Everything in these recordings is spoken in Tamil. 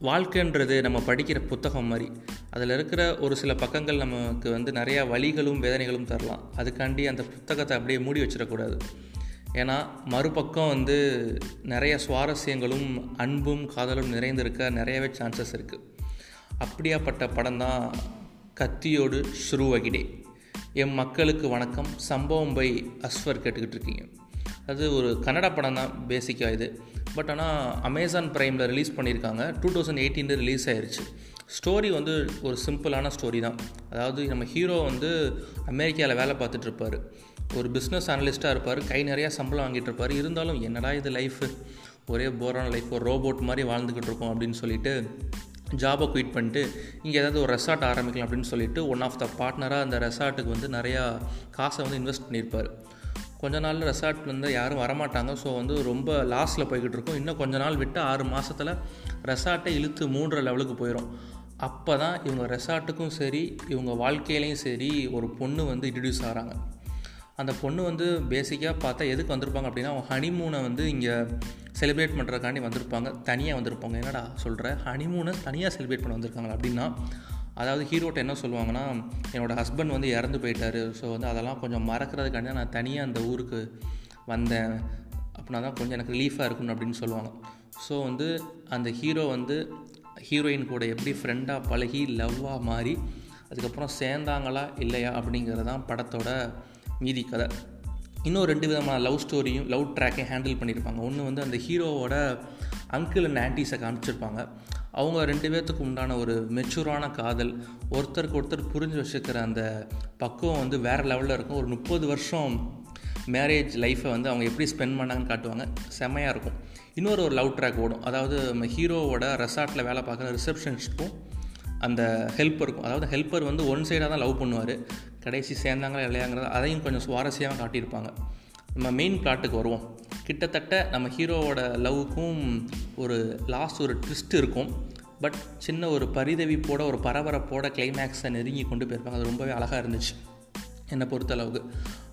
வாழ்க்கைன்றது நம்ம படிக்கிற புத்தகம் மாதிரி. அதில் இருக்கிற ஒரு சில பக்கங்கள் நமக்கு வந்து நிறையா வழிகளும் வேதனைகளும் தரலாம். அதுக்காண்டி அந்த புத்தகத்தை அப்படியே மூடி வச்சிடக்கூடாது. ஏன்னா மறுபக்கம் வந்து நிறைய சுவாரஸ்யங்களும் அன்பும் காதலும் நிறைந்திருக்க நிறையவே சான்சஸ் இருக்குது அப்படியாப்பட்ட படம் தான் கத்தியோடு ஸ்ருவகிடே எம் மக்களுக்கு வணக்கம். சம்பவம் பை அஸ்வர் கேட்டுக்கிட்டு இருக்கீங்க. அது ஒரு கன்னட படம் தான் பேசிக்காக இது. பட் ஆனால் அமேசான் ப்ரைமில் ரிலீஸ் பண்ணியிருக்காங்க டூ தௌசண்ட் எயிட்டீனில் ரிலீஸ் ஆயிடுச்சு ஸ்டோரி வந்து ஒரு சிம்பிளான ஸ்டோரி தான். அதாவது நம்ம ஹீரோ வந்து அமெரிக்காவில் வேலை பார்த்துட்ருப்பார் ஒரு பிஸ்னஸ் அனலிஸ்ட்டாக இருப்பார். கை நிறையா சம்பளம் வாங்கிட்டு இருப்பார். இருந்தாலும் என்னடா இது லைஃபு ஒரே போரான லைஃப் ஒரு ரோபோட் மாதிரி வாழ்ந்துக்கிட்டு இருக்கோம் அப்படின்னு சொல்லிட்டு ஜாபை குயிட் பண்ணிட்டு இங்கே ஏதாவது ஒரு ரெசார்ட் ஆரம்பிக்கலாம் அப்படின்னு சொல்லிட்டு ஒன் ஆஃப் த பார்ட்னராக அந்த ரெசார்ட்டுக்கு வந்து நிறையா காசை வந்து இன்வெஸ்ட் பண்ணியிருப்பார் கொஞ்ச நாளில் ரெசார்ட்லேருந்து யாரும் வரமாட்டாங்க. ஸோ வந்து ரொம்ப லாஸில் போய்கிட்டு இருக்கும். இன்னும் கொஞ்ச நாள் விட்டு ஆறு மாதத்தில் ரெசார்ட்டை இழுத்து மூன்றரை லெவலுக்கு போயிடும் அப்போ தான் இவங்க ரெசார்ட்டுக்கும் சரி இவங்க வாழ்க்கையிலையும் சரி ஒரு பொண்ணு வந்து இன்ட்ரடியூஸ் ஆகிறாங்க அந்த பொண்ணு வந்து பேசிக்காக பார்த்தா எதுக்கு வந்திருப்பாங்க அப்படின்னா அவங்க ஹனிமூனை வந்து இங்கே செலிப்ரேட் பண்ணுறதுக்காண்டி வந்திருப்பாங்க. தனியாக வந்திருப்பாங்க. என்னடா சொல்கிற ஹனிமூனை தனியாக செலிப்ரேட் பண்ண வந்திருக்காங்களா அப்படின்னா அதாவது ஹீரோட்ட என்ன சொல்லுவாங்கன்னா என்னோடய ஹஸ்பண்ட் வந்து இறந்து போயிட்டார். ஸோ வந்து அதெல்லாம் கொஞ்சம் மறக்கிறதுக்காண்டி நான் தனியாக அந்த ஊருக்கு வந்தேன். அப்படின்னா தான் கொஞ்சம் எனக்கு ரிலீஃபாக இருக்கணும் அப்படின்னு சொல்லுவாங்க. ஸோ வந்து அந்த ஹீரோ வந்து ஹீரோயின் கூட எப்படி ஃப்ரெண்டாக பழகி லவ்வாக மாறி அதுக்கப்புறம் சேர்ந்தாங்களா இல்லையா அப்படிங்கிறது தான் படத்தோட மீதி கதை. இன்னும் ரெண்டு விதமான லவ் ஸ்டோரியும் லவ் ட்ராக்கையும் ஹேண்டில் பண்ணியிருப்பாங்க. ஒன்று வந்து அந்த ஹீரோவோட அங்கிள் அண்ட் ஆன்டிஸை காமிச்சிருப்பாங்க. அவங்க ரெண்டு பேர்த்துக்கு உண்டான ஒரு மெச்சூரான காதல் ஒருத்தருக்கு ஒருத்தர் புரிஞ்சு வச்சுக்கிற அந்த பக்குவம் வந்து வேறு லெவலில் இருக்கும். ஒரு முப்பது வருஷம் மேரேஜ் லைஃப்பை வந்து அவங்க எப்படி ஸ்பெண்ட் பண்ணாங்கன்னு காட்டுவாங்க. செம்மையாக இருக்கும். இன்னொரு ஒரு லவ் ட்ராக் ஓடும். அதாவது நம்ம ஹீரோவோட ரெசார்ட்டில் வேலை பார்க்குற ரிசப்ஷனிஸ்ட்டும் அந்த ஹெல்ப்பருக்கும் அதாவது ஹெல்ப்பர் வந்து ஒன் சைடாக தான் லவ் பண்ணுவார். கடைசி சேர்ந்தாங்களா இல்லையாங்கிறத அதையும் கொஞ்சம் சுவாரஸ்யமாக காட்டியிருப்பாங்க. நம்ம மெயின் பிளாட்டுக்கு வருவோம். கிட்டத்தட்ட நம்ம ஹீரோவோட லவ்வுக்கும் ஒரு லாஸ்ட் ஒரு ட்விஸ்ட் இருக்கும். பட் சின்ன ஒரு பரிதவிப்போட ஒரு பரபரப்போட கிளைமேக்ஸை நெருங்கி கொண்டு போயிருப்பாங்க. அது ரொம்பவே அழகாக இருந்துச்சு என்னை பொறுத்தளவுக்கு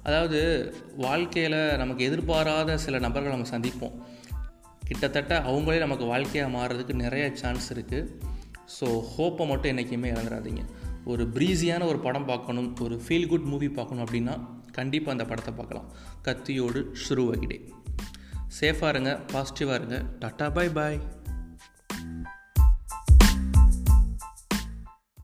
அதாவது வாழ்க்கையில் நமக்கு எதிர்பாராத சில நபர்களை நம்ம சந்திப்போம். கிட்டத்தட்ட அவங்களே நமக்கு வாழ்க்கையாக மாறுறதுக்கு நிறைய சான்ஸ் இருக்குது ஸோ ஹோப்பை மட்டும் என்றைக்குமே இழந்துடாதீங்க. ஒரு ப்ரீஸியான ஒரு படம் பார்க்கணும் ஒரு ஃபீல் குட் மூவி பார்க்கணும் அப்படின்னா கண்டிப்பாக அந்த படத்தை பார்க்கலாம். கத்தியோடு ஷுருவகிடே சேஃபாக இருங்க பாசிட்டிவாக இருங்க. டாட்டா பாய் பாய்